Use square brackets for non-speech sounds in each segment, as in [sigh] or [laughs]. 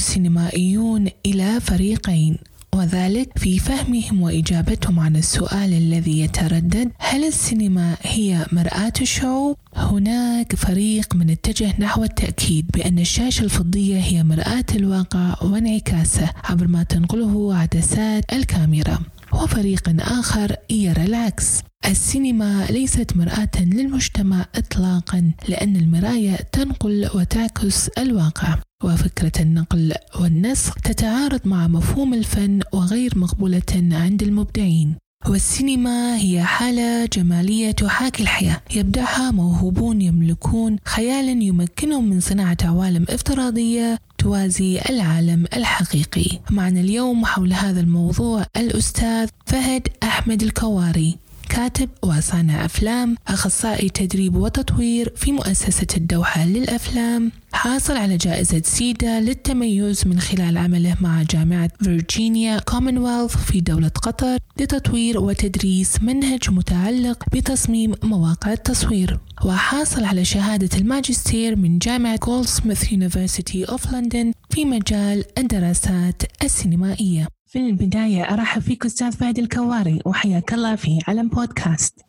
السينمائيون إلى فريقين وذلك في فهمهم وإجابتهم عن السؤال الذي يتردد هل السينما هي مرآة الشعوب؟ هناك فريق من اتجه نحو التأكيد بأن الشاشة الفضية هي مرآة الواقع وانعكاسه عبر ما تنقله عدسات الكاميرا وفريق آخر يرى العكس. السينما ليست مرآة للمجتمع إطلاقا لأن المراية تنقل وتعكس الواقع. وفكرة النقل والنسخ تتعارض مع مفهوم الفن وغير مقبولة عند المبدعين. والسينما هي حالة جمالية تحاكي الحياة. يبدعها موهوبون يملكون خيالا يمكنهم من صناعة عوالم افتراضية توازي العالم الحقيقي. معنا اليوم حول هذا الموضوع الأستاذ فهد أحمد الكواري. كاتب وصانع أفلام أخصائي تدريب وتطوير في مؤسسة الدوحة للأفلام حاصل على جائزة سيدا للتميز من خلال عمله مع جامعة فيرجينيا كومنولث في دولة قطر لتطوير وتدريس منهج متعلق بتصميم مواقع التصوير. وحاصل على شهادة الماجستير من جامعة جولدسميث يونيفرسيتي أوف لندن في مجال الدراسات السينمائية. في البداية أرحب فيك أستاذ فهد الكواري وحياك الله في علم بودكاست.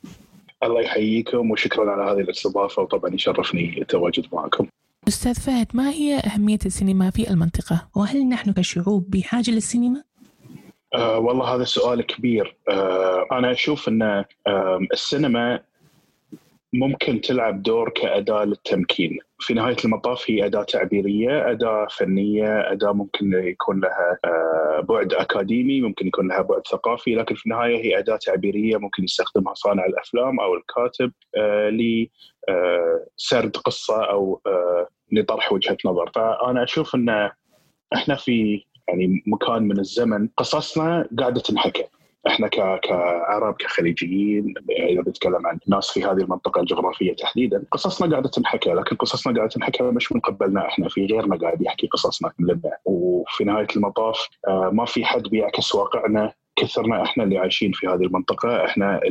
الله يحييكم وشكرا على هذه الاستضافة وطبعا يشرفني التواجد معكم. أستاذ فهد ما هي أهمية السينما في المنطقة؟ وهل نحن كشعوب بحاجة للسينما؟ أه والله هذا سؤال كبير. أه أنا أشوف أن أه السينما ممكن تلعب دور كأداة للتمكين. في نهاية المطاف هي أداة تعبيرية أداة فنية أداة ممكن يكون لها آه، بعد أكاديمي ممكن يكون لها بعد ثقافي لكن في النهاية هي أداة تعبيرية ممكن يستخدمها صانع الأفلام أو الكاتب آه، لسرد قصة أو آه، لطرح وجهة نظر. فأنا أشوف أن إحنا في يعني مكان من الزمن قصصنا قاعدة تنحكى. إحنا كعرب كخليجيين إذا بنتكلم عن ناس في هذه المنطقة الجغرافية تحديدا قصصنا قاعدة تنحكى لكن قصصنا قاعدة تنحكى مش من قبلنا إحنا في غيرنا قاعد يحكي قصصنا لنا. وفي نهاية المطاف آه، ما في حد بيعكس واقعنا كثرنا إحنا اللي عايشين في هذه المنطقة. إحنا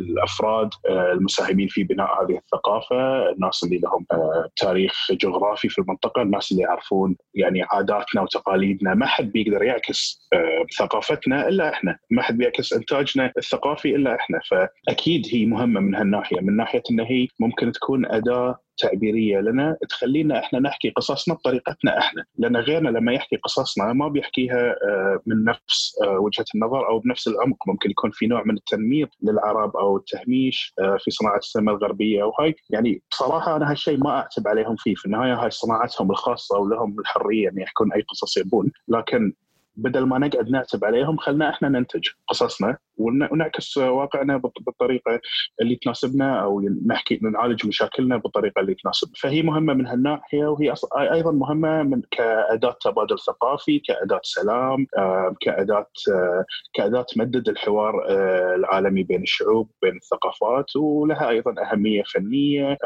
الأفراد آه، المساهمين في بناء هذه الثقافة الناس اللي لهم آه، تاريخ جغرافي في المنطقة الناس اللي يعرفون يعني عاداتنا وتقاليدنا. ما حد بيقدر يعكس آه، ثقافتنا إلا إحنا. ما حد بيعكس إنتاجنا الثقافي إلا إحنا. فأكيد هي مهمة من هالناحية. من ناحية إن هي ممكن تكون أداة تعبيرية لنا تخلينا إحنا نحكي قصصنا بطريقتنا إحنا، لأن غيرنا لما يحكي قصصنا ما بيحكيها آه، من نفس آه، وجهة النظر أو بنفس العمق، ممكن يكون في نوع من التنميط للعرب أو التهميش آه، في صناعة السينما الغربية وهاي يعني بصراحه أنا هالشيء ما أعتب عليهم فيه، في النهاية هاي صناعتهم الخاصة ولهم الحرية إن يحكون أي قصص يبون، لكن بدل ما نقعد نعتب عليهم خلنا إحنا ننتج قصصنا ونعكس واقعنا بالطريقة اللي تناسبنا أو نحكي نعالج مشاكلنا بالطريقة اللي تناسبنا فهي مهمة من هالناحية وهي أيضا مهمة من كأداة تبادل ثقافي كأداة سلام آه، كأداة آه، كأداة تمدد الحوار آه، العالمي بين الشعوب بين الثقافات ولها أيضا أهمية فنية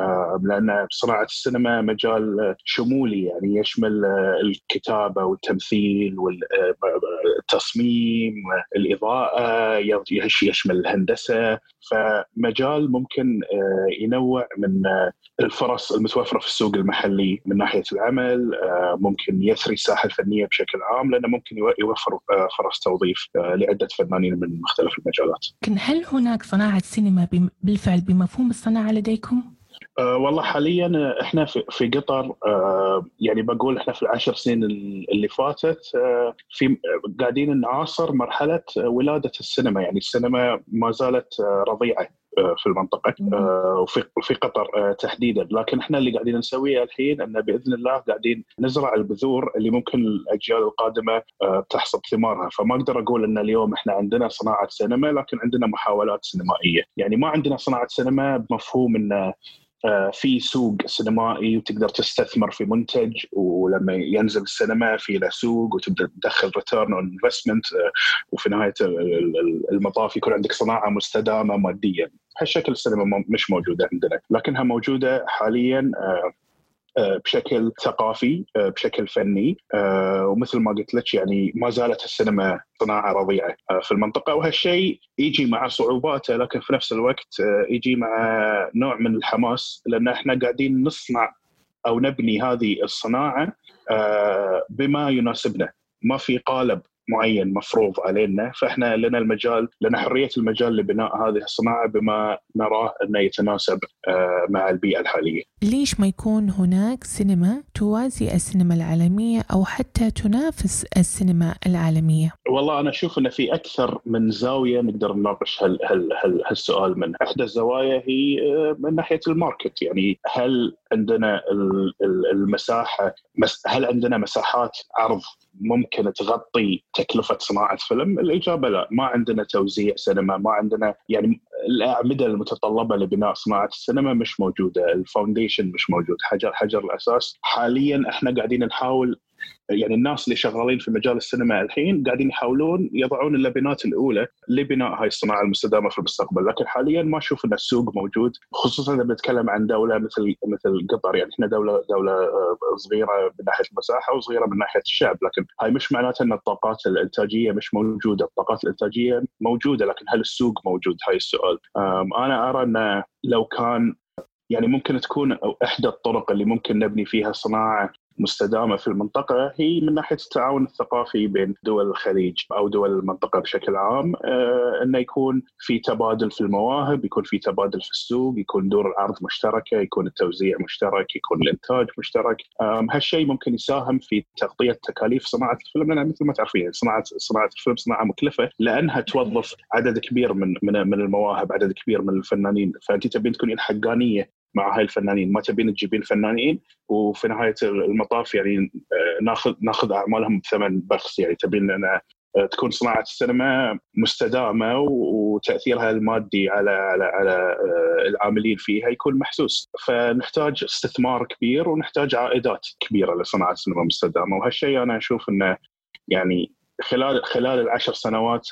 لأن صناعة السينما مجال شمولي يعني يشمل الكتابة والتمثيل والتصميم الإضاءة يشمل الهندسة فمجال ممكن آه، ينوع من آه، الفرص المتوفرة في السوق المحلي من ناحية العمل آه، ممكن يثري الساحة الفنية بشكل عام لأنه ممكن يوفر فرص توظيف لعدة فنانين من مختلف المجالات. لكن هل هناك صناعة سينما بالفعل بمفهوم الصناعة لديكم؟ أه والله حاليا إحنا في, قطر أه يعني بقول إحنا في العشر سنين اللي فاتت أه في قاعدين نعاصر مرحلة ولادة السينما. يعني السينما ما زالت رضيعة في المنطقة وفي في قطر تحديدا. لكن إحنا اللي قاعدين نسويه الحين إن بإذن الله قاعدين نزرع البذور اللي ممكن الأجيال القادمة تحصد ثمارها. فما أقدر أقول إن اليوم إحنا عندنا صناعة سينما لكن عندنا محاولات سينمائية. يعني ما عندنا صناعة سينما بمفهوم إن آه، في سوق سينمائي وتقدر تستثمر في منتج ولما ينزل السينما في له سوق وتبدأ تدخل return on investment وفي نهاية المطاف يكون عندك صناعة مستدامة ماديا. هالشكل السينما مش موجودة عندنا لكنها موجودة حاليا آه، بشكل ثقافي بشكل فني ومثل ما قلت لك يعني ما زالت السينما صناعة رضيعة. في المنطقة وهالشيء يجي مع صعوباته لكن في نفس الوقت يجي مع نوع من الحماس لأن إحنا قاعدين نصنع أو نبني هذه الصناعة بما يناسبنا. ما في قالب. معين مفروض علينا فإحنا لنا المجال لنا حرية المجال لبناء هذه الصناعة بما نراه أنه يتناسب آه، مع البيئة الحالية. ليش ما يكون هناك سينما توازي السينما العالمية أو حتى تنافس السينما العالمية؟ والله أنا أشوف انه في أكثر من زاوية نقدر نناقش هال هال هال هالسؤال من إحدى الزوايا هي آه، من ناحية الماركت يعني هل عندنا المساحة هل عندنا مساحات عرض ممكن تغطي تكلفة صناعة فيلم؟ الإجابة لا، ما عندنا توزيع سينما، ما عندنا يعني الأعمدة المتطلبة لبناء صناعة السينما مش موجودة، ال foundation مش موجود، حجر حجر الأساس، حاليا إحنا قاعدين نحاول يعني الناس اللي شغالين في مجال السينما الحين قاعدين يحاولون يضعون اللبنات الأولى لبناء هاي الصناعة المستدامة في المستقبل، لكن حاليا ما أشوف ان السوق موجود، خصوصا إذا بنتكلم عن دولة مثل مثل قطر يعني إحنا دولة دولة آه، صغيرة من ناحية المساحة وصغيرة من ناحية الشعب، لكن هاي مش معناته إن الطاقات الإنتاجية مش موجودة، الطاقات الإنتاجية موجودة لكن هل السوق موجود؟ هاي السؤال. أنا أرى ان لو كان يعني ممكن تكون إحدى الطرق اللي ممكن نبني فيها صناعة مستدامة في المنطقة هي من ناحية التعاون الثقافي بين دول الخليج أو دول المنطقة بشكل عام آه، إنه يكون في تبادل في المواهب، يكون في تبادل في السوق، يكون دور العرض مشتركة، يكون التوزيع مشترك، يكون الإنتاج مشترك، هالشيء ممكن يساهم في تغطية تكاليف صناعة الفيلم لأن مثل ما تعرفين صناعة صناعة الفيلم صناعة مكلفة لأنها توظف عدد كبير من من من المواهب، عدد كبير من الفنانين، فأنت تبين تكونين حقانية مع هاي الفنانين ما تبين تجيبين فنانين وفي نهاية المطاف يعني آه، ناخذ ناخذ أعمالهم بثمن بخس يعني. تبين آه، تكون صناعة السينما مستدامة وتأثيرها المادي على على على آه، العاملين فيها يكون محسوس. فنحتاج استثمار كبير ونحتاج عائدات كبيرة لصناعة السينما المستدامة. وهالشيء أنا أشوف إنه يعني خلال خلال العشر سنوات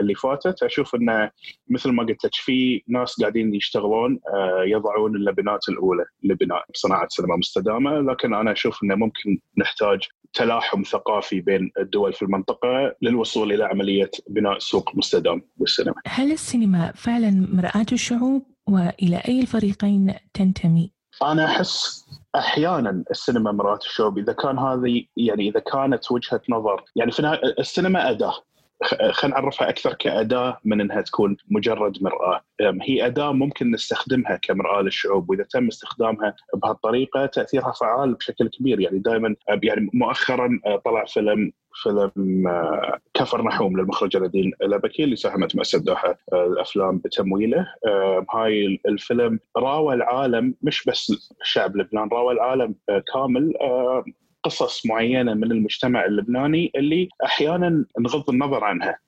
اللي فاتت أشوف انه مثل ما قلت لك في ناس قاعدين يشتغلون آه، يضعون اللبنات الأولى لبناء صناعة سينما مستدامة لكن أنا أشوف إنه ممكن نحتاج تلاحم ثقافي بين الدول في المنطقة للوصول إلى عملية بناء سوق مستدام للسينما. هل السينما فعلا مرآة الشعوب وإلى أي الفريقين تنتمي؟ أنا أحس أحيانا السينما مراه الشعوب إذا كان هذه يعني إذا كانت وجهة نظر يعني في السينما أداة. خلينا نعرفها أكثر كأداة من إنها تكون مجرد مرآة، هي أداة ممكن نستخدمها كمرآة للشعوب وإذا تم استخدامها بهالطريقة تأثيرها فعال بشكل كبير. يعني دائما يعني مؤخرا آه، طلع فيلم فيلم آه، كفر نحوم للمخرج الذين الابكي اللي ساهمت مؤسسه دوحة آه، الأفلام بتمويله. هاي الفيلم راوى العالم مش بس شعب لبنان راوى العالم كامل. قصص معينة من المجتمع اللبناني اللي أحيانا نغض النظر عنها.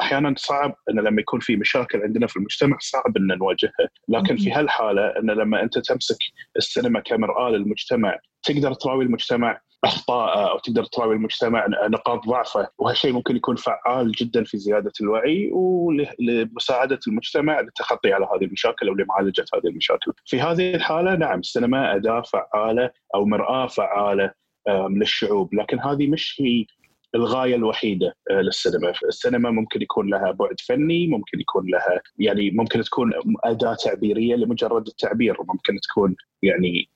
أحيانا صعب إن لما يكون في مشاكل عندنا في المجتمع صعب إن نواجهها، لكن في هالحالة إن لما أنت تمسك السينما كمراه للمجتمع تقدر تراوي المجتمع اخطاءه أو تقدر تراوي المجتمع نقاط ضعفه وهالشيء ممكن يكون فعال جدا في زيادة الوعي ولمساعدة المجتمع للتخطي على هذه المشاكل أو لمعالجة هذه المشاكل. في هذه الحالة نعم السينما أداة فعالة أو مرآة فعالة للشعوب لكن هذه مش هي الغاية الوحيدة آه، للسينما، السينما ممكن يكون لها بعد فني، ممكن يكون لها يعني ممكن تكون أداة تعبيرية لمجرد التعبير، ممكن تكون يعني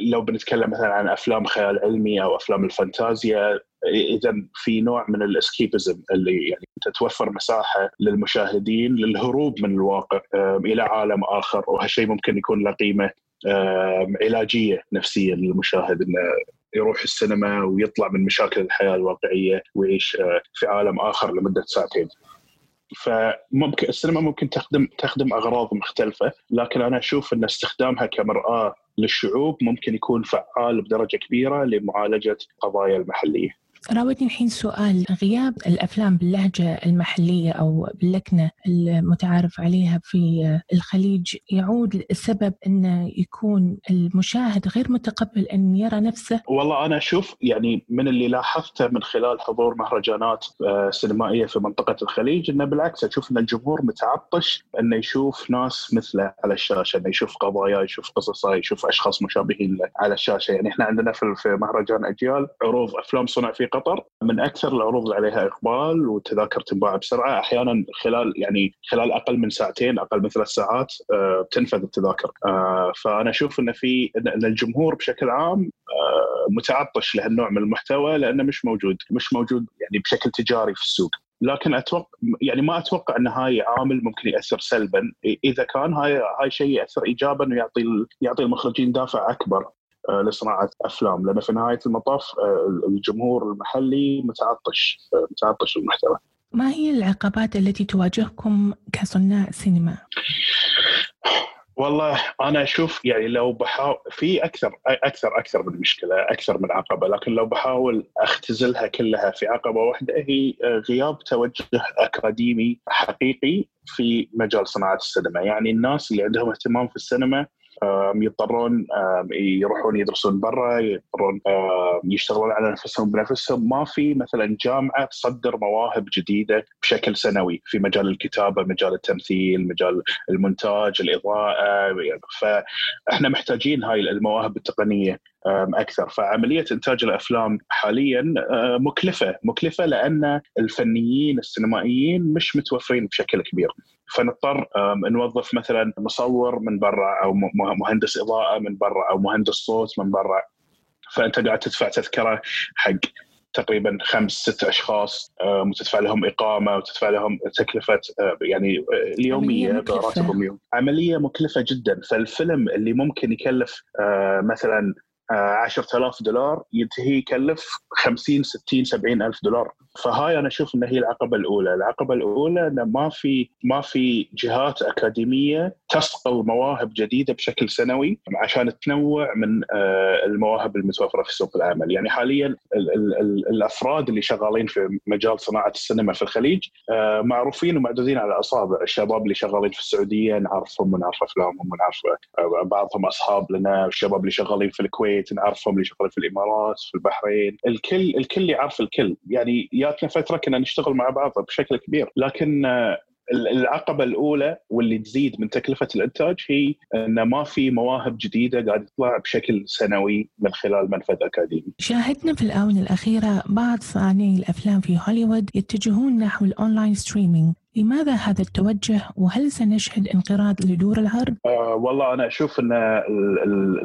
لو بنتكلم مثلا عن أفلام خيال علمي أو أفلام الفانتازيا اذا في نوع من الإسكيبزم اللي يعني تتوفر مساحة للمشاهدين للهروب من الواقع إلى عالم آخر وهالشيء ممكن يكون له قيمة علاجية نفسيه للمشاهد انه يروح السينما ويطلع من مشاكل الحياة الواقعية ويعيش آه، في عالم آخر لمدة ساعتين. فممكن السينما ممكن تخدم تخدم أغراض مختلفة، لكن أنا أشوف أن استخدامها كمرآة للشعوب ممكن يكون فعال بدرجة كبيرة لمعالجة قضايا المحلية. راودني الحين سؤال غياب الأفلام باللهجة المحلية أو باللكنة المتعارف عليها في الخليج يعود السبب أنه يكون المشاهد غير متقبل أن يرى نفسه؟ والله أنا أشوف يعني من اللي لاحظته من خلال حضور مهرجانات آه، سينمائية في منطقة الخليج أنه بالعكس أشوف أن الجمهور متعطش أنه يشوف ناس مثله على الشاشة أنه يشوف قضايا يشوف قصصه يشوف أشخاص مشابهين له على الشاشة. يعني إحنا عندنا في مهرجان أجيال عروض أفلام صنع في قطر من أكثر العروض اللي عليها إقبال والتذاكر تنباع بسرعة أحيانا خلال يعني خلال أقل من ساعتين أقل من ثلاث ساعات آه، تنفذ التذاكر. آه، فأنا أشوف إن في إن الجمهور بشكل عام آه، متعطش لهالنوع من المحتوى لأنه مش موجود مش موجود يعني بشكل تجاري في السوق. لكن أتوقع يعني ما أتوقع إن هاي عامل ممكن يأثر سلبا. إذا كان هاي هاي شيء يأثر ايجابا ويعطي يعطي المخرجين دافع أكبر. لصناعة أفلام لأن في نهاية المطاف آه، الجمهور المحلي متعطش آه، متعطش المحتوى. ما هي العقبات التي تواجهكم كصناع سينما؟ والله أنا أشوف يعني لو بحاول في أكثر أكثر أكثر من مشكلة أكثر من عقبة لكن لو بحاول أختزلها كلها في عقبة واحدة هي غياب توجه أكاديمي حقيقي في مجال صناعة السينما، يعني الناس اللي عندهم اهتمام في السينما يضطرون يروحون يدرسون برا يضطرون يشتغلون على نفسهم بنفسهم. ما في مثلا جامعة تصدر مواهب جديدة بشكل سنوي في مجال الكتابة مجال التمثيل مجال المونتاج الإضاءة فإحنا محتاجين هاي المواهب التقنية. أكثر. فعملية إنتاج الأفلام حاليا مكلفة. مكلفة لأن الفنيين السينمائيين مش متوفرين بشكل كبير. فنضطر نوظف مثلا مصور من برا أو مهندس إضاءة من برا أو مهندس صوت من برا. فأنت قاعد تدفع تذكرة حق تقريبا خمس ست أشخاص وتدفع لهم إقامة وتدفع لهم تكلفة يعني اليومية براتبهم يوم عملية مكلفة جدا. فالفيلم اللي ممكن يكلف مثلا 10000 دولار ينتهي يكلف 50 60 70 ألف دولار. فهاي أنا أشوف ان هي العقبة الأولى، العقبة الأولى إنه ما في ما في جهات أكاديمية تصقل مواهب جديدة بشكل سنوي عشان تنوع من آه، المواهب المتوفرة في سوق العمل، يعني حاليا ال ال ال الأفراد اللي شغالين في مجال صناعة السينما في الخليج آه، معروفين ومعدودين على الأصابع، الشباب اللي شغالين في السعودية نعرفهم ونعرف أفلامهم ونعرف آه، بعضهم أصحاب لنا، الشباب اللي شغالين في الكويت نعرفهم اللي شغالين في الإمارات في البحرين، الكل الكل يعرف الكل، يعني جاتنا فترة كنا نشتغل مع بعض بشكل كبير. لكن آه، العقبة الأولى واللي تزيد من تكلفة الإنتاج هي إن ما في مواهب جديدة قاعدة تطلع بشكل سنوي من خلال منفذ أكاديمي. شاهدنا في الآونة الأخيرة بعض صانعي الأفلام في هوليوود يتجهون نحو ال online streaming، لماذا هذا التوجه وهل سنشهد انقراض لدور العرض؟ آه والله أنا أشوف إن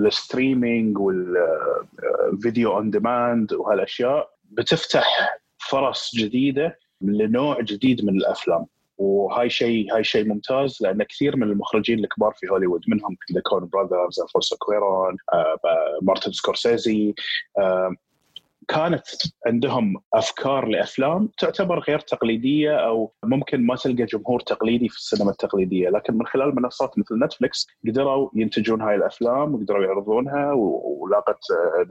ال streaming وال video on demand وهالأشياء بتفتح فرص جديدة لنوع جديد من الأفلام وهاي شيء هاي شيء ممتاز لأن كثير من المخرجين الكبار في هوليوود منهم the Coen Brothers الفونسو كوارون مارتن سكورسيزي كانت عندهم أفكار لأفلام تعتبر غير تقليدية أو ممكن ما تلقى جمهور تقليدي في السينما التقليدية، لكن من خلال منصات مثل نتفلكس قدروا ينتجون هاي الأفلام وقدروا يعرضونها ولاقت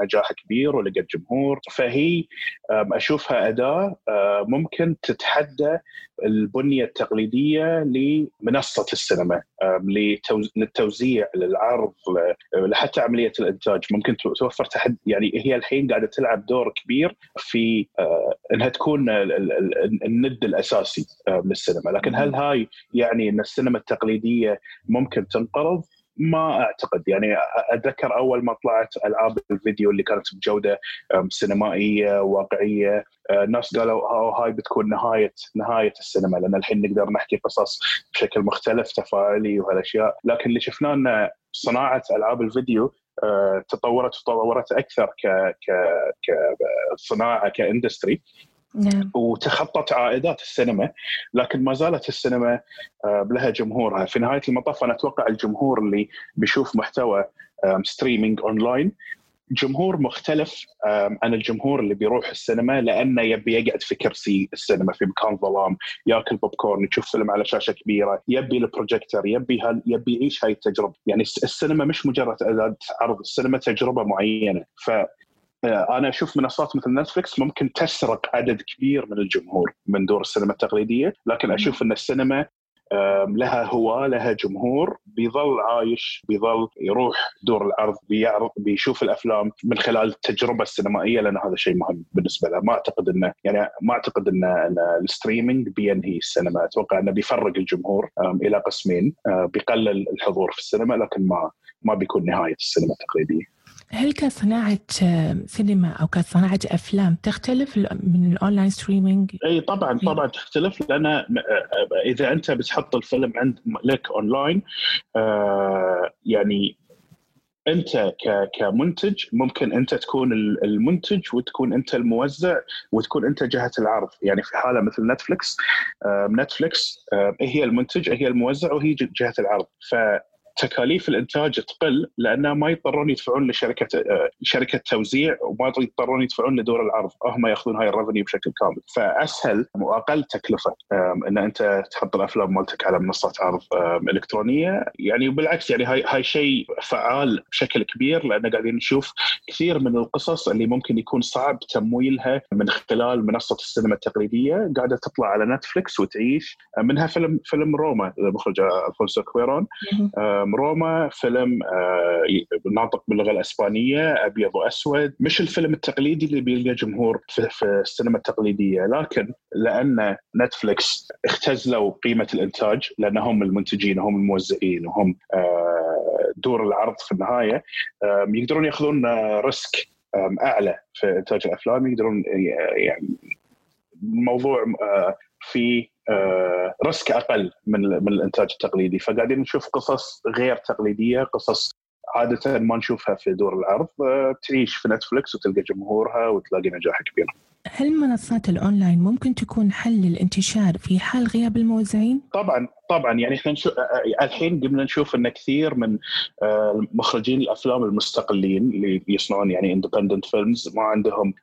نجاح كبير ولقت جمهور، فهي أشوفها أداة ممكن تتحدى البنية التقليدية لمنصة السينما. للتوزيع للعرض لحتى عملية الإنتاج. ممكن توفر تحدي يعني هي الحين قاعدة تلعب دور كبير في إنها تكون الند الأساسي للسينما. لكن هل هاي يعني إن السينما التقليدية ممكن تنقرض؟ ما أعتقد. يعني أتذكر أول ما طلعت العاب الفيديو اللي كانت بجودة سينمائية واقعية الناس قالوا هاي بتكون نهاية نهاية السينما لأن الحين نقدر نحكي قصص بشكل مختلف تفاعلي وهالأشياء. لكن اللي شفناه إن صناعة ألعاب الفيديو تطورت وتطورت أكثر ك ك كصناعه كإندستري. نعم. وتخطت عائدات السينما لكن ما زالت السينما آه، لها جمهورها. في نهاية المطاف أنا أتوقع الجمهور اللي بيشوف محتوى streaming online جمهور مختلف عن الجمهور اللي بيروح السينما لأنه يبي يقعد في كرسي السينما في مكان ظلام ياكل بوب كورن يشوف فيلم على شاشة كبيرة يبي البروجيكتور يبي hall يبي يعيش هاي التجربة. يعني السينما مش مجرد أداة عرض السينما تجربة معينة. ف أنا أشوف منصات مثل نتفلكس ممكن تسرق عدد كبير من الجمهور من دور السينما التقليدية لكن أشوف إن السينما لها هواة لها جمهور بيظل عايش بيظل يروح دور العرض بيعرض بيشوف الأفلام من خلال التجربة السينمائية لأن هذا شيء مهم بالنسبة له. ما أعتقد إنه يعني ما أعتقد إن ال streaming بينهي السينما. أتوقع إنه بيفرق الجمهور إلى قسمين. أه، بيقلل الحضور في السينما لكن ما ما بيكون نهاية السينما التقليدية. هل كصناعة سينما أو كصناعة أفلام تختلف من ال online streaming؟ إي طبعا طبعا تختلف لأن إذا أنت بتحط الفيلم عند لك أونلاين آه يعني أنت كمنتج ممكن أنت تكون المنتج وتكون أنت الموزع وتكون أنت جهة العرض. يعني في حالة مثل نتفلكس نتفلكس هي المنتج هي الموزع وهي جهة العرض. ف تكاليف الإنتاج تقل لأنه ما يضطرون يدفعون لشركة آه، شركة توزيع وما يضطرون يدفعون لدور العرض. هم يأخذون هاي ال revenue بشكل كامل. فأسهل وأقل تكلفة. إن أنت تحط الأفلام مالتك على منصات عرض إلكترونية. يعني بالعكس يعني هاي هاي شيء فعال بشكل كبير لأن قاعدين نشوف كثير من القصص اللي ممكن يكون صعب تمويلها من خلال منصة السينما التقليدية قاعدة تطلع على نتفلكس وتعيش، منها فيلم فيلم روما المخرج ألفونسو كوارون. روما فيلم آه، ناطق باللغة الإسبانية أبيض وأسود. مش الفيلم التقليدي اللي بيلقى جمهور في, السينما التقليدية لكن لأن نتفلكس اختزلوا قيمة الإنتاج لانهم المنتجين وهم الموزعين وهم آه، دور العرض في النهاية يقدرون يأخذون risk أعلى في إنتاج الأفلام يقدرون يعني الموضوع في آه، risk أقل من من الإنتاج التقليدي فقاعدين نشوف قصص غير تقليدية قصص عادة ما نشوفها في دور العرض آه، تعيش في نتفلكس وتلقى جمهورها وتلاقي نجاح كبير. هل منصات الأونلاين ممكن تكون حل للانتشار في حال غياب الموزعين؟ طبعا طبعا يعني إحنا نشوف الحين قمنا نشوف إن كثير من آه، مخرجين الأفلام المستقلين اللي يصنعون يعني independent films ما عندهم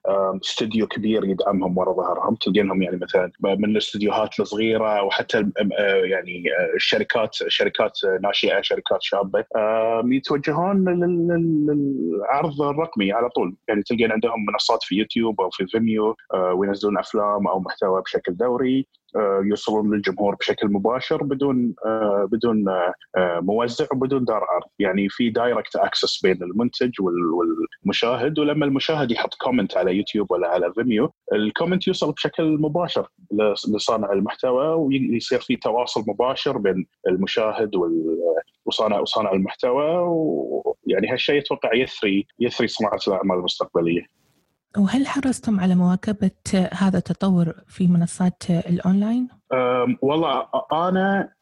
استوديو كبير يدعمهم ورا ظهرهم. تلقينهم يعني مثلا من الاستديوهات الصغيرة وحتى آه، يعني آه، الشركات شركات ناشئة شركات شابة يتوجهون للعرض الرقمي على طول. يعني تلقين عندهم منصات في يوتيوب أو في فيميو وينزلون أفلام أو محتوى بشكل دوري. يوصلون للجمهور بشكل مباشر بدون آه، بدون آه، موزع وبدون دار عرض يعني في direct access بين المنتج والمشاهد ولما المشاهد يحط comment على يوتيوب ولا على فيميو ال comment يوصل بشكل مباشر لصانع المحتوى ويصير في تواصل مباشر بين المشاهد وصانع وصانع المحتوى ويعني هالشيء أتوقع يثري يثري صناعة الأعمال المستقبلية. وهل حرصتم على مواكبة هذا التطور في منصات الأونلاين؟ والله أنا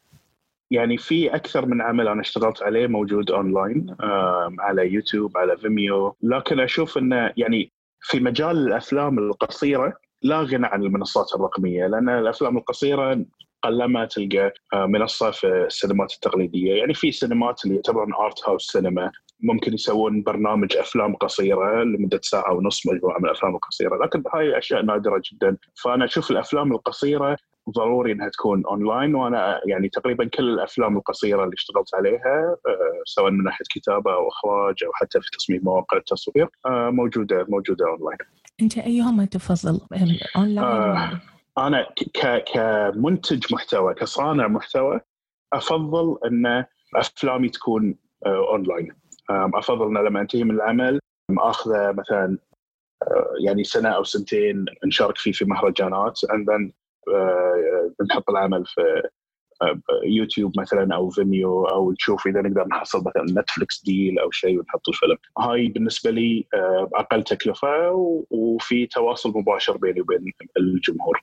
يعني في أكثر من عمل أنا اشتغلت عليه موجود أونلاين على يوتيوب على فيميو لكن أشوف أنه يعني في مجال الأفلام القصيرة لا غنى عن المنصات الرقمية لأن الأفلام القصيرة قلما تلقى منصة في السينمات التقليدية، يعني في سينمات اللي يعتبرون art house cinema ممكن يسوون برنامج أفلام قصيرة لمدة ساعة ونص مجموعة من الأفلام القصيرة لكن هاي أشياء نادرة جدا فأنا أشوف الأفلام القصيرة ضروري إنها تكون أونلاين وأنا يعني تقريبا كل الأفلام القصيرة اللي اشتغلت عليها آه، سواء من ناحية كتابة أو إخراج أو حتى في تصميم مواقع التصوير آه، موجودة موجودة أونلاين. أنت أيهما تفضل أونلاين؟ آه أنا كمنتج محتوى كصانع محتوى أفضل أن أفلامي تكون أونلاين أفضل إن لما انتهي من العمل اخذه مثلا آه، يعني سنة أو سنتين نشارك فيه في مهرجانات عندنا آه، نحط العمل في يوتيوب مثلا أو فيميو أو نشوف إذا نقدر نحصل مثلا نتفلكس deal أو شيء ونحط الفيلم. هاي بالنسبة لي آه، أقل تكلفة وفي تواصل مباشر بيني وبين الجمهور.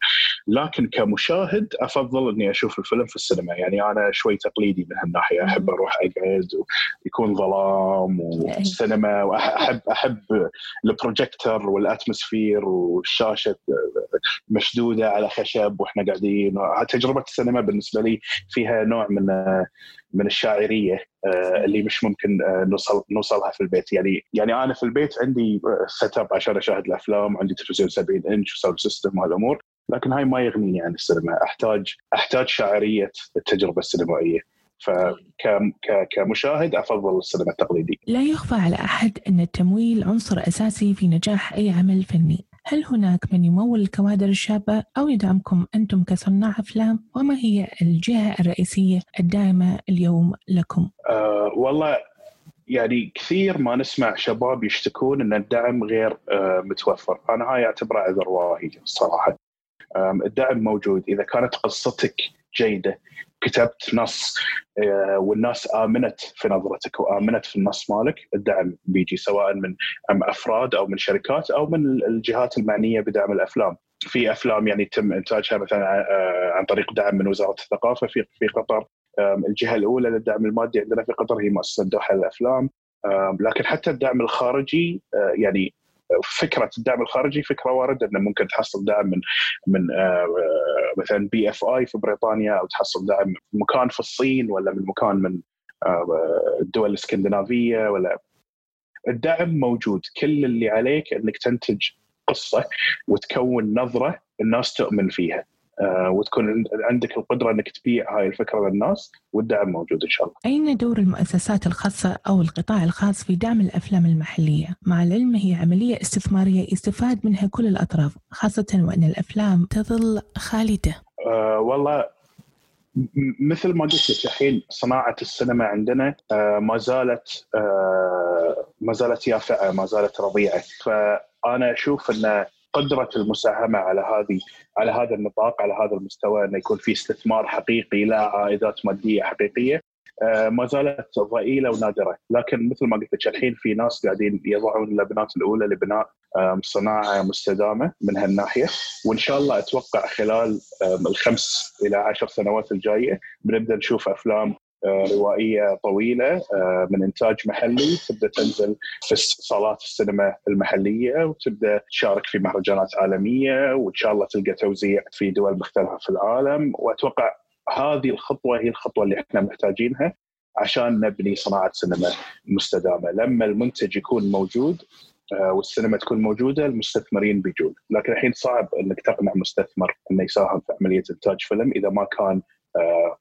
لكن كمشاهد أفضل إني أشوف الفيلم في السينما. يعني أنا شوي تقليدي من هالناحية. أحب أروح أقعد ويكون ظلام والسينما وأحب أحب ال projector وال atmosphere والشاشة مشدودة على خشب وإحنا قاعدين. تجربة السينما بالنسبة لي فيها نوع من من الشاعرية آه، اللي مش ممكن آه، نوصل نوصلها في البيت يعني يعني أنا في البيت عندي setup عشان أشاهد الأفلام عندي تلفزيون 70 إنش و sound system وهالامور لكن هاي ما يغنيني عن السينما أحتاج أحتاج شاعرية التجربة السينمائية فكمشاهد أفضل السينما التقليدية. لا يخفى على أحد أن التمويل عنصر أساسي في نجاح أي عمل فني. هل هناك من يمول الكوادر الشابة أو يدعمكم أنتم كصناع أفلام؟ وما هي الجهة الرئيسية الداعمة اليوم لكم؟ أه والله يعني كثير ما نسمع شباب يشتكون إن الدعم غير أه متوفر، أنا هاي اعتبره عذر واهي الصراحه. الدعم موجود إذا كانت قصتك جيدة كتبت نص آه، والناس آمنت في نظرتك وآمنت في النص مالك الدعم بيجي سواء من أفراد أو من شركات أو من الجهات المعنية بدعم الأفلام. في أفلام يعني يتم إنتاجها مثلا آه، عن طريق دعم من وزارة الثقافة في في قطر الجهة الأولى للدعم المادي عندنا في قطر هي مؤسسة دوحة للافلام لكن حتى الدعم الخارجي آه، يعني فكرة الدعم الخارجي فكرة واردة إنه ممكن تحصل دعم من من آه، مثلا بي اف اي في بريطانيا أو تحصل دعم من مكان في الصين ولا من مكان من آه، الدول الإسكندنافية ولا. الدعم موجود. كل اللي عليك إنك تنتج قصة وتكون نظرة الناس تؤمن فيها. وتكون عندك القدرة إنك تبيع هاي الفكرة للناس والدعم موجود إن شاء الله. أين دور المؤسسات الخاصة أو القطاع الخاص في دعم الأفلام المحلية؟ مع العلم هي عملية استثمارية يستفاد منها كل الأطراف، خاصة وأن الأفلام تظل خالدة. أه والله مثل ما قلت لك الحين صناعة السينما عندنا أه ما زالت أه ما زالت يافعة ما زالت رضيعة فأنا أشوف إن قدرة المساهمة على هذه على هذا النطاق على هذا المستوى إنه يكون في استثمار حقيقي لا عائدات مادية حقيقية. آه، ما زالت ضئيلة ونادرة، لكن مثل ما قلت لك الحين في ناس قاعدين يضعون اللبنات الأولى لبناء صناعة مستدامة من هالناحية. وإن شاء الله أتوقع خلال الخمس إلى عشر سنوات الجاية بنبدأ نشوف أفلام روائية طويلة آه، من إنتاج محلي تبدأ تنزل في صالات السينما المحلية وتبدأ تشارك في مهرجانات عالمية وإن شاء الله تلقى توزيع في دول مختلفة في العالم. وأتوقع هذه الخطوة هي الخطوة اللي إحنا محتاجينها عشان نبني صناعة سينما مستدامة، لما المنتج يكون موجود آه، والسينما تكون موجودة المستثمرين بيجون، لكن الحين صعب إنك تقنع مستثمر إنه يساهم في عملية إنتاج فيلم إذا ما كان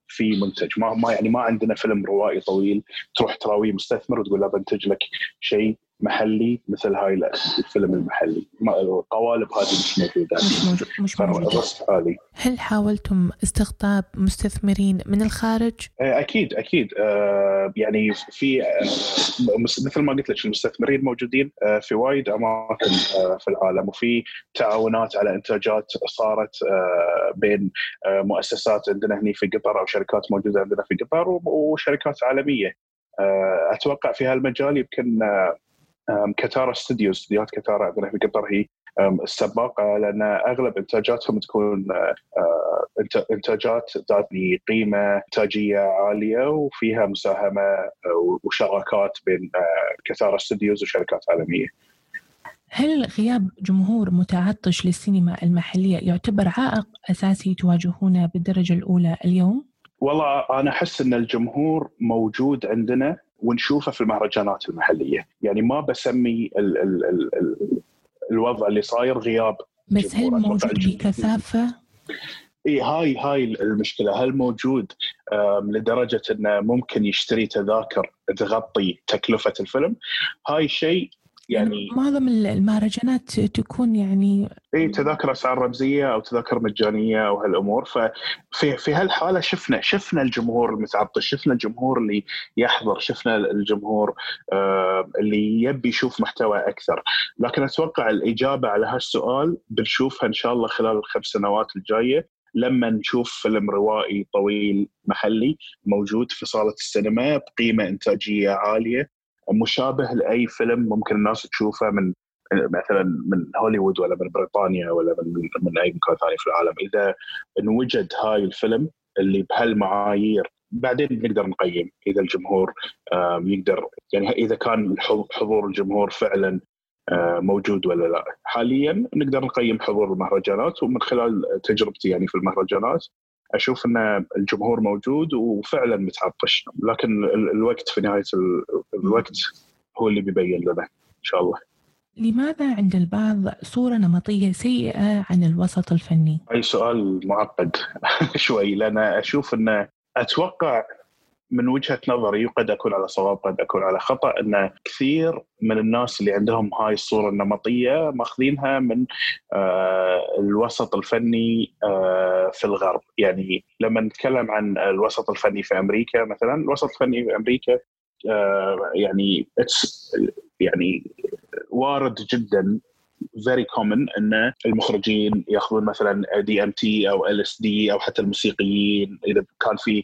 في منتج. ما ما يعني ما عندنا فيلم روائي طويل تروح تراويه مستثمر وتقول له بنتج لك شيء. محلي مثل هاي الفيلم المحلي. القوالب هذه مش موجودة. مش موجود مش موجودة. هذه. هل حاولتم استقطاب مستثمرين من الخارج؟ آه، أكيد أكيد. آه، يعني في آه، مثل ما قلت لك المستثمرين موجودين في وايد أماكن في العالم. وفي تعاونات على إنتاجات صارت بين مؤسسات عندنا هنا في قطر أو شركات موجودة عندنا في قطر وشركات عالمية. أتوقع في هالمجال يمكن كتارا استوديو استديوهات كتارا عندنا في قطر هي السباقه لأن أغلب إنتاجاتهم تكون آه، إنتاجات ذات قيمة إنتاجية عالية وفيها مساهمة آه، وشراكات بين آه، كتارا استوديوز وشركات عالمية. هل غياب جمهور متعطش للسينما المحلية يعتبر عائق أساسي تواجهونه بالدرجة الأولى اليوم؟ والله أنا أحس إن الجمهور موجود عندنا ونشوفه في المهرجانات المحلية، يعني ما بسمي ال ال ال ال الوضع اللي صاير غياب بس هل موجود بكثافة؟ اي هاي هاي المشكلة. هل موجود؟ لدرجة إنه ممكن يشتري تذاكر تغطي تكلفة الفيلم؟ هاي شيء يعني معظم المهرجانات تكون يعني إي تذاكر أسعار رمزية أو تذاكر مجانية أو هالأمور. ففي في هالحالة شفنا شفنا الجمهور المتعطش شفنا الجمهور اللي يحضر شفنا الجمهور آه اللي يبي يشوف محتوى أكثر. لكن أتوقع الإجابة على هالسؤال بنشوفها إن شاء الله خلال الخمس سنوات الجاية لما نشوف فيلم روائي طويل محلي موجود في صالة السينما بقيمة إنتاجية عالية. مشابه لأي فيلم ممكن الناس تشوفه من مثلا من هوليوود ولا من بريطانيا ولا من من أي مكان ثاني في العالم. إذا انوجد هاي الفيلم اللي بهالمعايير بعدين نقدر نقيم. إذا الجمهور يقدر يعني إذا كان حضور الجمهور فعلا موجود ولا لا. حاليا نقدر نقيم حضور المهرجانات ومن خلال تجربتي يعني في المهرجانات أشوف إن الجمهور موجود وفعلا متعطش لكن الوقت في نهاية الوقت هو اللي بيبين لنا إن شاء الله لماذا عند البعض صورة نمطية سيئة عن الوسط الفني؟ أي سؤال معقد [laughs] شوي لأن أشوف أن أتوقع من وجهة نظري وقد أكون على صواب قد أكون على خطأ إن كثير من الناس اللي عندهم هاي الصورة النمطية ماخذينها من آه، الوسط الفني آه، في الغرب، يعني لما نتكلم عن الوسط الفني في أمريكا مثلا، الوسط الفني في أمريكا يعني يعني وارد جدا very common إن المخرجين ياخذون مثلا DMT أو LSD أو حتى الموسيقيين إذا كان في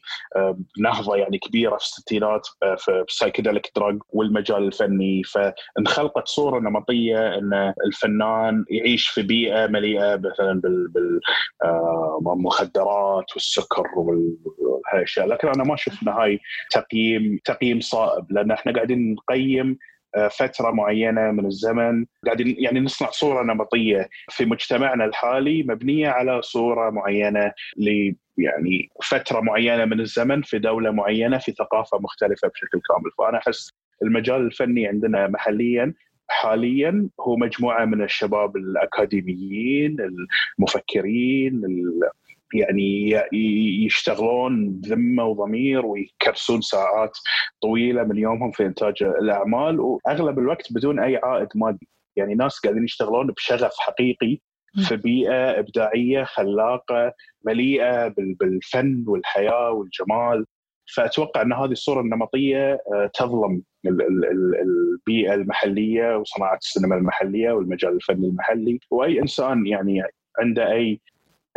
نهضة يعني كبيرة في الستينات آه، في ال psychedelic drug والمجال الفني. فانخلقت صورة نمطية إن الفنان يعيش في بيئة مليئة مثلا بالمخدرات والسكر والاشياء لكن أنا ما أشوف ان هاي تقييم تقييم صائب لأن إحنا قاعدين نقيم فترة معينة من الزمن. قاعدين يعني نصنع صورة نمطية في مجتمعنا الحالي مبنية على صورة معينة ل يعني فترة معينة من الزمن في دولة معينة في ثقافة مختلفة بشكل كامل. فأنا أحس المجال الفني عندنا محليا حاليا هو مجموعة من الشباب الأكاديميين المفكرين يعني يشتغلون بذمة وضمير ويكرسون ساعات طويلة من يومهم في إنتاج الأعمال وأغلب الوقت بدون أي عائد مادي. يعني ناس قاعدين يشتغلون بشغف حقيقي في بيئة إبداعية خلاقة مليئة بالفن والحياة والجمال. فأتوقع إن هذه الصورة النمطية آه، تظلم البيئة المحلية وصناعة السينما المحلية والمجال الفني المحلي. وأي إنسان يعني عنده أي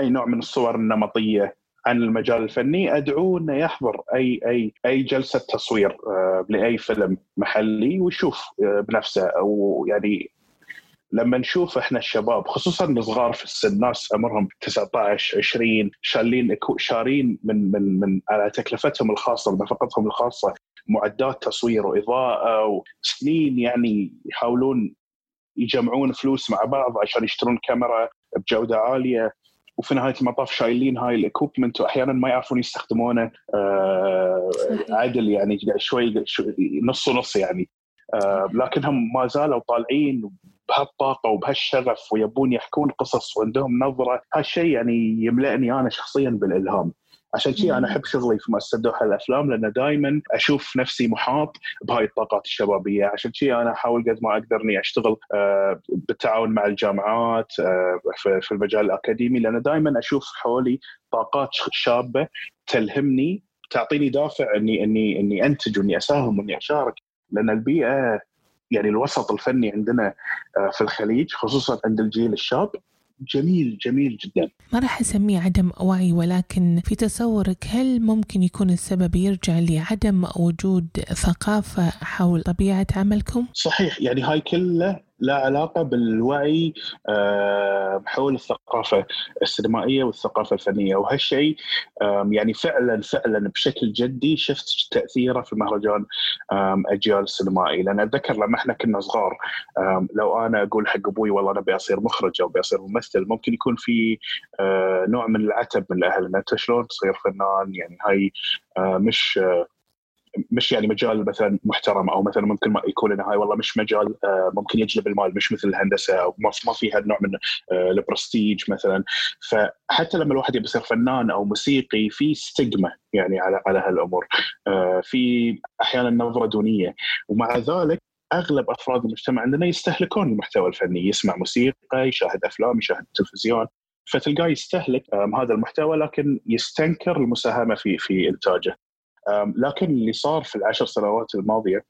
أي نوع من الصور النمطية عن المجال الفني ادعوه إنه يحضر أي أي أي جلسة تصوير آه، لأي فيلم محلي ويشوف آه، بنفسه. أو يعني لما نشوف إحنا الشباب خصوصا الصغار في السن ناس عمرهم 19 20 شالين شارين من من من على تكلفتهم الخاصة بنفقتهم الخاصة معدات تصوير وإضاءة وسنين يعني يحاولون يجمعون فلوس مع بعض عشان يشترون كاميرا بجودة عالية. وفي نهاية المطاف شايلين هاي ال equipment وأحيانا ما يعرفون يستخدمونه آه عدل يعني شوي, نص ونص يعني. آه لكنهم ما زالوا طالعين بهالطاقة وبهالشغف ويبون يحكون قصص وعندهم نظرة. هالشيء يعني يملأني أنا شخصيا بالإلهام. عشان شيء أنا أحب شغلي في مؤسسة دوحة الأفلام لأن دائما أشوف نفسي محاط بهاي الطاقات الشبابية. عشان شيء أنا أحاول قد ما أقدر إني أشتغل آه، بالتعاون مع الجامعات آه، في المجال الأكاديمي لأن دائما أشوف حولي طاقات شابة تلهمني تعطيني دافع إني إني إني أنتج وإني أساهم وإني أشارك. لأن البيئة يعني الوسط الفني عندنا آه، في الخليج خصوصا عند الجيل الشاب جميل جميل جدا ما راح أسميه عدم وعي ولكن في تصورك هل ممكن يكون السبب يرجع لعدم وجود ثقافة حول طبيعة عملكم؟ صحيح يعني هاي كله لا علاقة بالوعي آه، حول الثقافة السينمائية والثقافة الفنية. وهالشيء يعني فعلا فعلا بشكل جدي شفت تأثيره في مهرجان أجيال السينمائي لأن أتذكر لما إحنا كنا صغار لو أنا أقول حق أبوي والله أنا أبي أصير مخرج أو أبي أصير ممثل ممكن يكون في آه، نوع من العتب من الاهل أنت شلون تصير فنان؟ يعني هاي آه، مش مش يعني مجال مثلا محترم أو مثلا ممكن ما يكون إنه هاي والله مش مجال آه، ممكن يجلب المال مش مثل الهندسة أو ما فيها نوع من آه، البرستيج مثلا. فحتى لما الواحد يبي يصير فنان أو موسيقي في ستيغما يعني على على هالأمور. آه، في أحيانا نظرة دونية. ومع ذلك أغلب أفراد المجتمع عندنا يستهلكون المحتوى الفني. يسمع موسيقى يشاهد أفلام يشاهد تلفزيون. فتلقاه يستهلك هذا المحتوى لكن يستنكر المساهمة في في إنتاجه. لكن اللي صار في العشر سنوات الماضية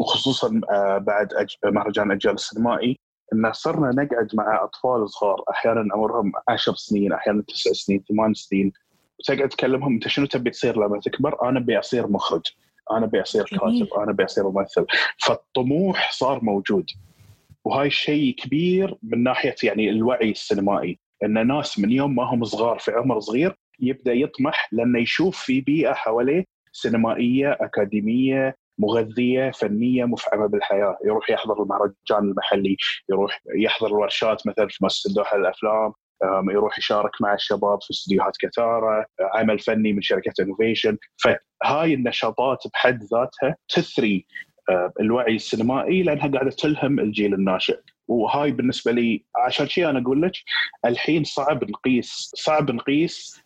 وخصوصا آه، بعد مهرجان أجيال السينمائي إن صرنا نقعد مع أطفال صغار أحيانا عمرهم 10 سنين أحيانا 9 سنين 8 سنين وتقعد تكلمهم أنت شنو تبي تصير لما تكبر؟ أنا أبي أصير مخرج، أنا أبي أصير كاتب، أنا أبي أصير ممثل، فالطموح صار موجود. وهاي شيء كبير من ناحية يعني الوعي السينمائي، إن ناس من يوم ما هم صغار في عمر صغير يبدأ يطمح لأنه يشوف في بيئة حواليه سينمائية أكاديمية مغذية فنية مفعمة بالحياة، يروح يحضر المهرجان المحلي، يروح يحضر الورشات مثلا في مؤسسة دوحه الافلام، يروح يشارك مع الشباب في استديوهات كثارة، عمل فني من شركة انوفيشن، فهاي النشاطات بحد ذاتها تثري الوعي السينمائي لأنها قاعدة تلهم الجيل الناشئ. وهاي بالنسبة لي عشان شيء أنا أقول لك الحين صعب نقيس صعب نقيس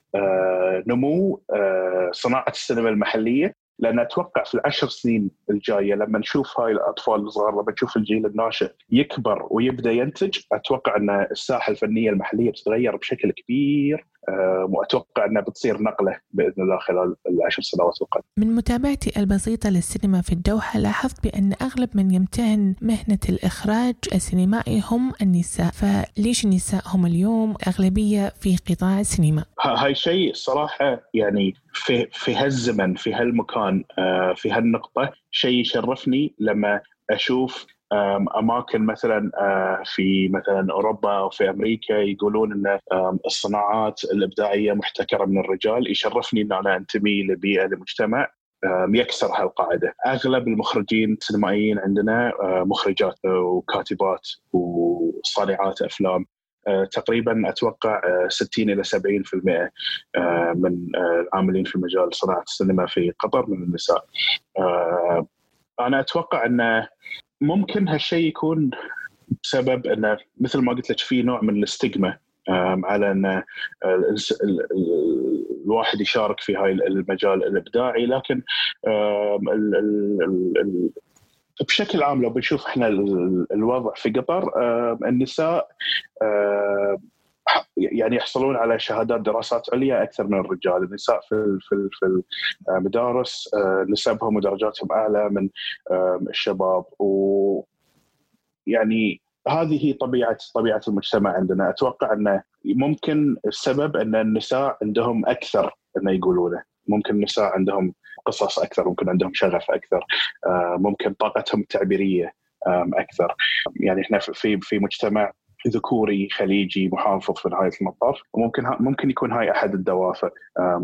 نمو آه، صناعة السينما المحلية. لأن أتوقع في العشر سنين الجاية لما نشوف هاي الأطفال الصغار لما نشوف الجيل الناشئ يكبر ويبدأ ينتج أتوقع أن الساحة الفنية المحلية بتتغير بشكل كبير. آه، واتوقع أنها بتصير نقلة بإذن الله خلال العشر سنوات القادمة. من متابعتي البسيطة للسينما في الدوحة لاحظت بأن أغلب من يمتهن مهنة الإخراج السينمائي هم النساء، فليش النساء هم اليوم أغلبية في قطاع السينما؟ هاي شيء صراحة يعني في في هالزمن في هالمكان آه، في هالنقطة شيء يشرفني لما أشوف أماكن مثلا آه، في مثلا أوروبا أو في أمريكا يقولون إن الصناعات الإبداعية محتكرة من الرجال. يشرفني إن أنا أنتمي لبيئة لمجتمع يكسر هالقاعدة، أغلب المخرجين السينمائيين عندنا آه، مخرجات وكاتبات وصانعات أفلام. آه، تقريبا أتوقع 60 إلى 70% من العاملين في مجال صناعة السينما في قطر من النساء. أنا أتوقع إن ممكن هالشيء يكون بسبب إنه مثل ما قلت لك في نوع من الاستجمة على إن الواحد يشارك في هاي المجال الإبداعي. لكن بشكل عام لو بنشوف إحنا الوضع في قطر النساء يعني يحصلون على شهادات دراسات عليا أكثر من الرجال، النساء في في في المدارس آه، نسبهم ودرجاتهم أعلى من الشباب. و يعني هذه هي طبيعه طبيعة المجتمع عندنا، أتوقع أنه ممكن السبب أن النساء عندهم أكثر انه يقولونه، ممكن النساء عندهم قصص أكثر، ممكن عندهم شغف أكثر، آه، ممكن طاقتهم التعبيرية أكثر، يعني إحنا في في مجتمع ذكوري خليجي محافظ في نهاية المطاف وممكن ممكن يكون هاي أحد الدوافع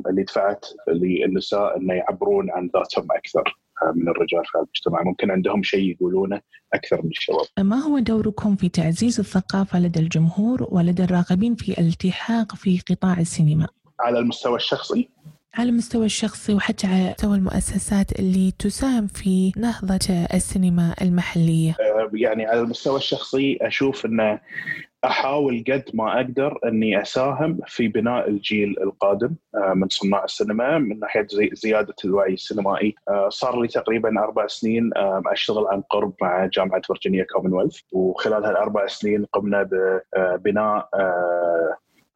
اللي دفعت للنساء إنه يعبرون عن ذاتهم أكثر من الرجال في المجتمع ممكن عندهم شيء يقولونه أكثر من الشباب. ما هو دوركم في تعزيز الثقافة لدى الجمهور ولدى الراغبين في الالتحاق في قطاع السينما؟ على المستوى الشخصي على المستوى الشخصي وحتى على مستوى المؤسسات اللي تساهم في نهضة السينما المحلية. آه، يعني على المستوى الشخصي أشوف أنه أحاول قد ما أقدر إني أساهم في بناء الجيل القادم آه، من صناع السينما من ناحية زيادة الوعي السينمائي. آه، صار لي تقريبا أربع سنين أشتغل عن قرب مع جامعة فيرجينيا كومنولث وخلال هالأربع سنين قمنا ببناء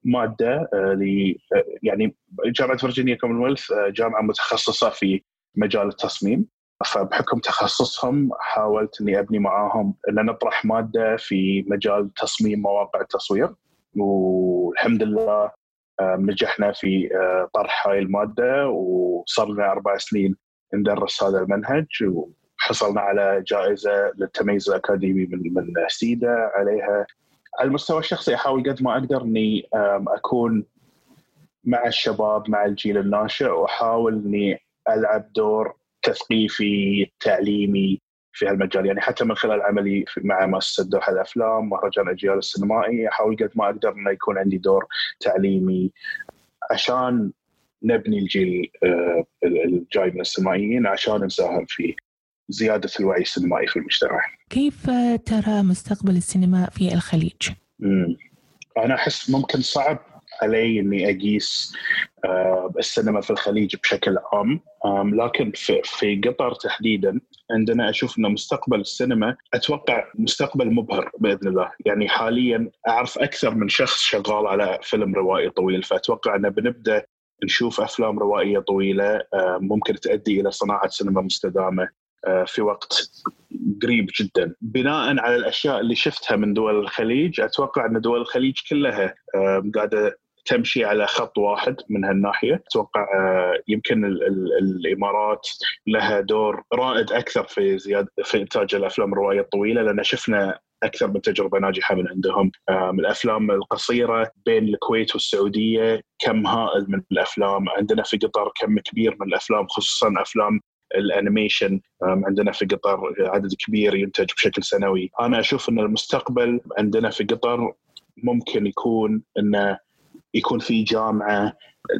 مادة آه، ل آه، يعني جامعة فيرجينيا كومنولث آه، جامعة متخصصة في مجال التصميم. فبحكم تخصصهم حاولت إني أبني معاهم ان نطرح مادة في مجال تصميم مواقع التصوير. والحمد لله نجحنا في طرح هاي المادة. وصار لنا أربع سنين ندرس هذا المنهج. وحصلنا على جائزة للتميز الأكاديمي من من سيدا عليها. على المستوى الشخصي أحاول قد ما أقدر إني أكون مع الشباب مع الجيل الناشئ وأحاول إني ألعب دور تثقيفي تعليمي في هالمجال. يعني حتى من خلال عملي مع مؤسسة دوحه الأفلام مهرجان اجيال السينمائي أحاول قد ما أقدر إنه يكون عندي دور تعليمي عشان نبني الجيل آه، الجاي من السينمائيين عشان نساهم في زيادة الوعي السينمائي في المجتمع. كيف ترى مستقبل السينما في الخليج؟ مم. أنا أحس ممكن صعب علي إني أقيس آه، السينما في الخليج بشكل عام لكن في, في قطر تحديدا عندنا أشوف إنه مستقبل السينما أتوقع مستقبل مبهر بإذن الله، يعني حاليا أعرف أكثر من شخص شغال على فيلم روائي طويل فأتوقع إنه بنبدأ نشوف أفلام روائية طويلة ممكن تؤدي إلى صناعة سينما مستدامة آه، في وقت قريب جدا. بناء على الأشياء اللي شفتها من دول الخليج أتوقع أن دول الخليج كلها قاعدة تمشي على خط واحد من هالناحية. أتوقع آه، يمكن ال ال الإمارات لها دور رائد أكثر في زيادة في إنتاج الأفلام الروائيه الطويلة لأن شفنا أكثر من تجربة ناجحة من عندهم. الأفلام القصيرة بين الكويت والسعودية كم هائل من الأفلام. عندنا في قطر كم كبير من الأفلام خصوصا أفلام الانيميشن عندنا في قطر عدد كبير ينتج بشكل سنوي. أنا أشوف إن المستقبل عندنا في قطر ممكن يكون إنه يكون في جامعة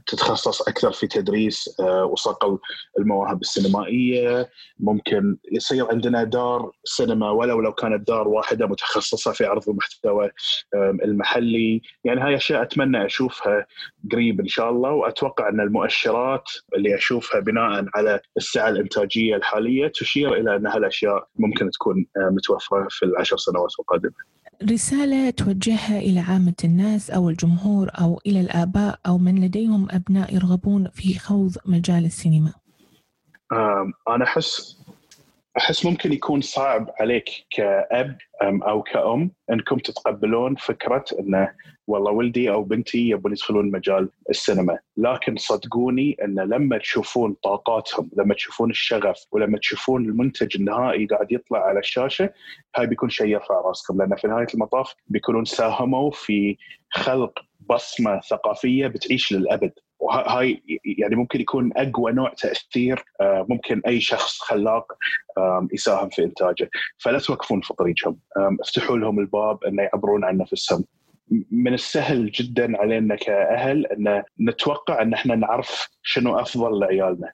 تتخصص أكثر في تدريس آه، وصقل المواهب السينمائية ممكن يصير عندنا دار سينما ولو لو كانت دار واحدة متخصصة في عرض المحتوى المحلي يعني هاي أشياء أتمنى أشوفها قريب إن شاء الله وأتوقع أن المؤشرات اللي أشوفها بناء على السعة الإنتاجية الحالية تشير إلى أن هالأشياء ممكن تكون آه، متوفرة في العشر سنوات القادمة. رسالة توجهها إلى عامة الناس أو الجمهور أو إلى الآباء أو من لديهم أبناء يرغبون في خوض مجال السينما. أنا أحس أحس ممكن يكون صعب عليك كأب أو كأم أنكم تتقبلون فكرة أنه والله ولدي أو بنتي يبون يدخلون مجال السينما. لكن صدقوني إن لما تشوفون طاقاتهم لما تشوفون الشغف ولما تشوفون المنتج النهائي قاعد يطلع على الشاشة هاي بيكون شيء يرفع راسكم. لأن في نهاية المطاف بيكونون ساهموا في خلق بصمة ثقافية بتعيش للأبد. وهاي يعني ممكن يكون أقوى نوع تأثير آه، ممكن أي شخص خلاق يساهم في إنتاجه. فلا توقفون في طريقهم افتحوا لهم الباب إنه يعبرون عن نفسهم. من السهل جدا علينا كأهل إن نتوقع إن إحنا نعرف شنو أفضل لعيالنا.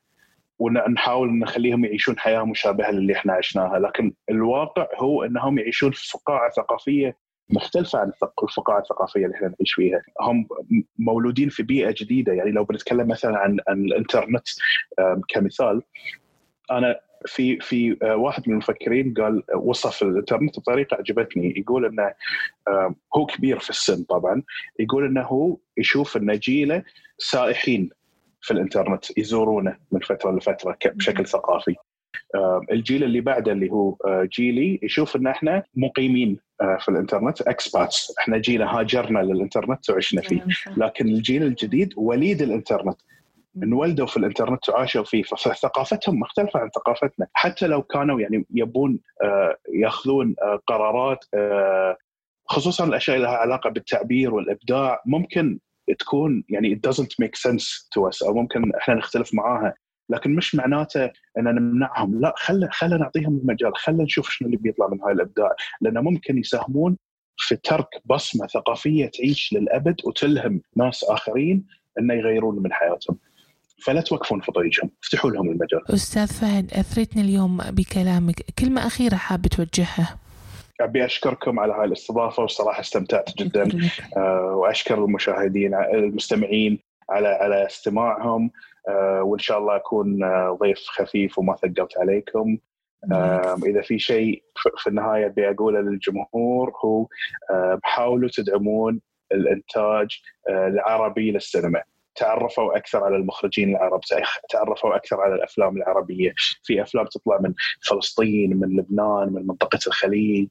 ونحاول نخليهم يعيشون حياة مشابهة للي إحنا عشناها، لكن الواقع هو إنهم يعيشون في فقاعة ثقافية مختلفة عن الفقاعة الثقافية اللي إحنا نعيش فيها، هم مولودين في بيئة جديدة، يعني لو بنتكلم مثلا عن عن الإنترنت كمثال أنا في في آه، واحد من المفكرين قال وصف الإنترنت بطريقة عجبتني يقول إنه هو كبير في السن طبعا. يقول إنه هو يشوف إن جيله سائحين في الإنترنت يزورونه من فترة لفترة بشكل ثقافي. الجيل اللي بعده اللي هو آه، جيلي يشوف إن إحنا مقيمين آه، في الإنترنت اكسباتس إحنا جينا هاجرنا للإنترنت وعشنا فيه. لكن الجيل الجديد وليد الإنترنت. انولدوا في الإنترنت وعاشوا فيه. فثقافتهم مختلفة عن ثقافتنا. حتى لو كانوا يعني يبون آه، يأخذون آه، قرارات آه، خصوصا الأشياء اللي لها علاقة بالتعبير والإبداع ممكن تكون يعني it doesn't make sense to us أو ممكن إحنا نختلف معاها. لكن مش معناته ان نمنعهم. لا خل خل نعطيهم المجال خل نشوف شنو اللي بيطلع من هاي الأبداع. لأنه ممكن يساهمون في ترك بصمة ثقافية تعيش للأبد وتلهم ناس آخرين إنه يغيرون من حياتهم. فلا توقفون في طريقهم افتحوا لهم المجال. أستاذ فهد أثرتني اليوم بكلامك. كلمة أخيرة حاب توجهها. أبي أشكركم على هاي الاستضافة والصراحه استمتعت جدا. آه وأشكر المشاهدين المستمعين على على استماعهم. وإن شاء الله أكون آه ضيف خفيف وما ثقلت عليكم. آه إذا في شيء في النهاية أبي أقوله للجمهور هو آه حاولوا تدعمون الإنتاج آه العربي للسينما. تعرفوا أكثر على المخرجين العرب تعرفوا أكثر على الأفلام العربية. في أفلام تطلع من فلسطين من لبنان من منطقة الخليج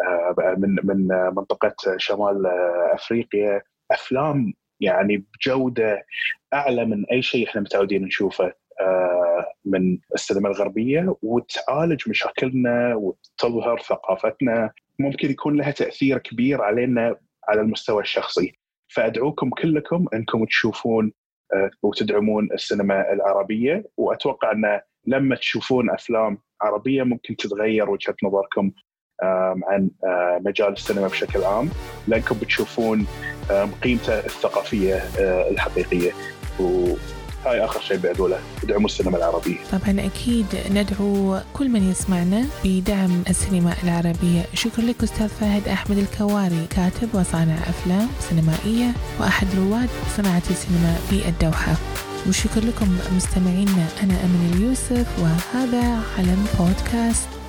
آه، من من منطقة شمال آه، أفريقيا. أفلام يعني بجودة أعلى من أي شيء إحنا متعودين نشوفه آه، من السينما الغربية وتعالج مشاكلنا وتظهر ثقافتنا. ممكن يكون لها تأثير كبير علينا على المستوى الشخصي. فأدعوكم كلكم إنكم تشوفون آه، وتدعمون السينما العربية. وأتوقع أن لما تشوفون أفلام عربية ممكن تتغير وجهة نظركم. عن مجال السينما بشكل عام. لأنكم بتشوفون قيمته الثقافية آه، الحقيقية. هاي آخر شيء بقوله ادعموا السينما العربية. طبعا أكيد ندعو كل من يسمعنا بدعم السينما العربية. شكرا لك أستاذ فهد أحمد الكواري كاتب وصانع أفلام سينمائية وأحد رواد صناعة السينما في الدوحه وشكر لكم مستمعينا أنا امل اليوسف وهذا علم بودكاست.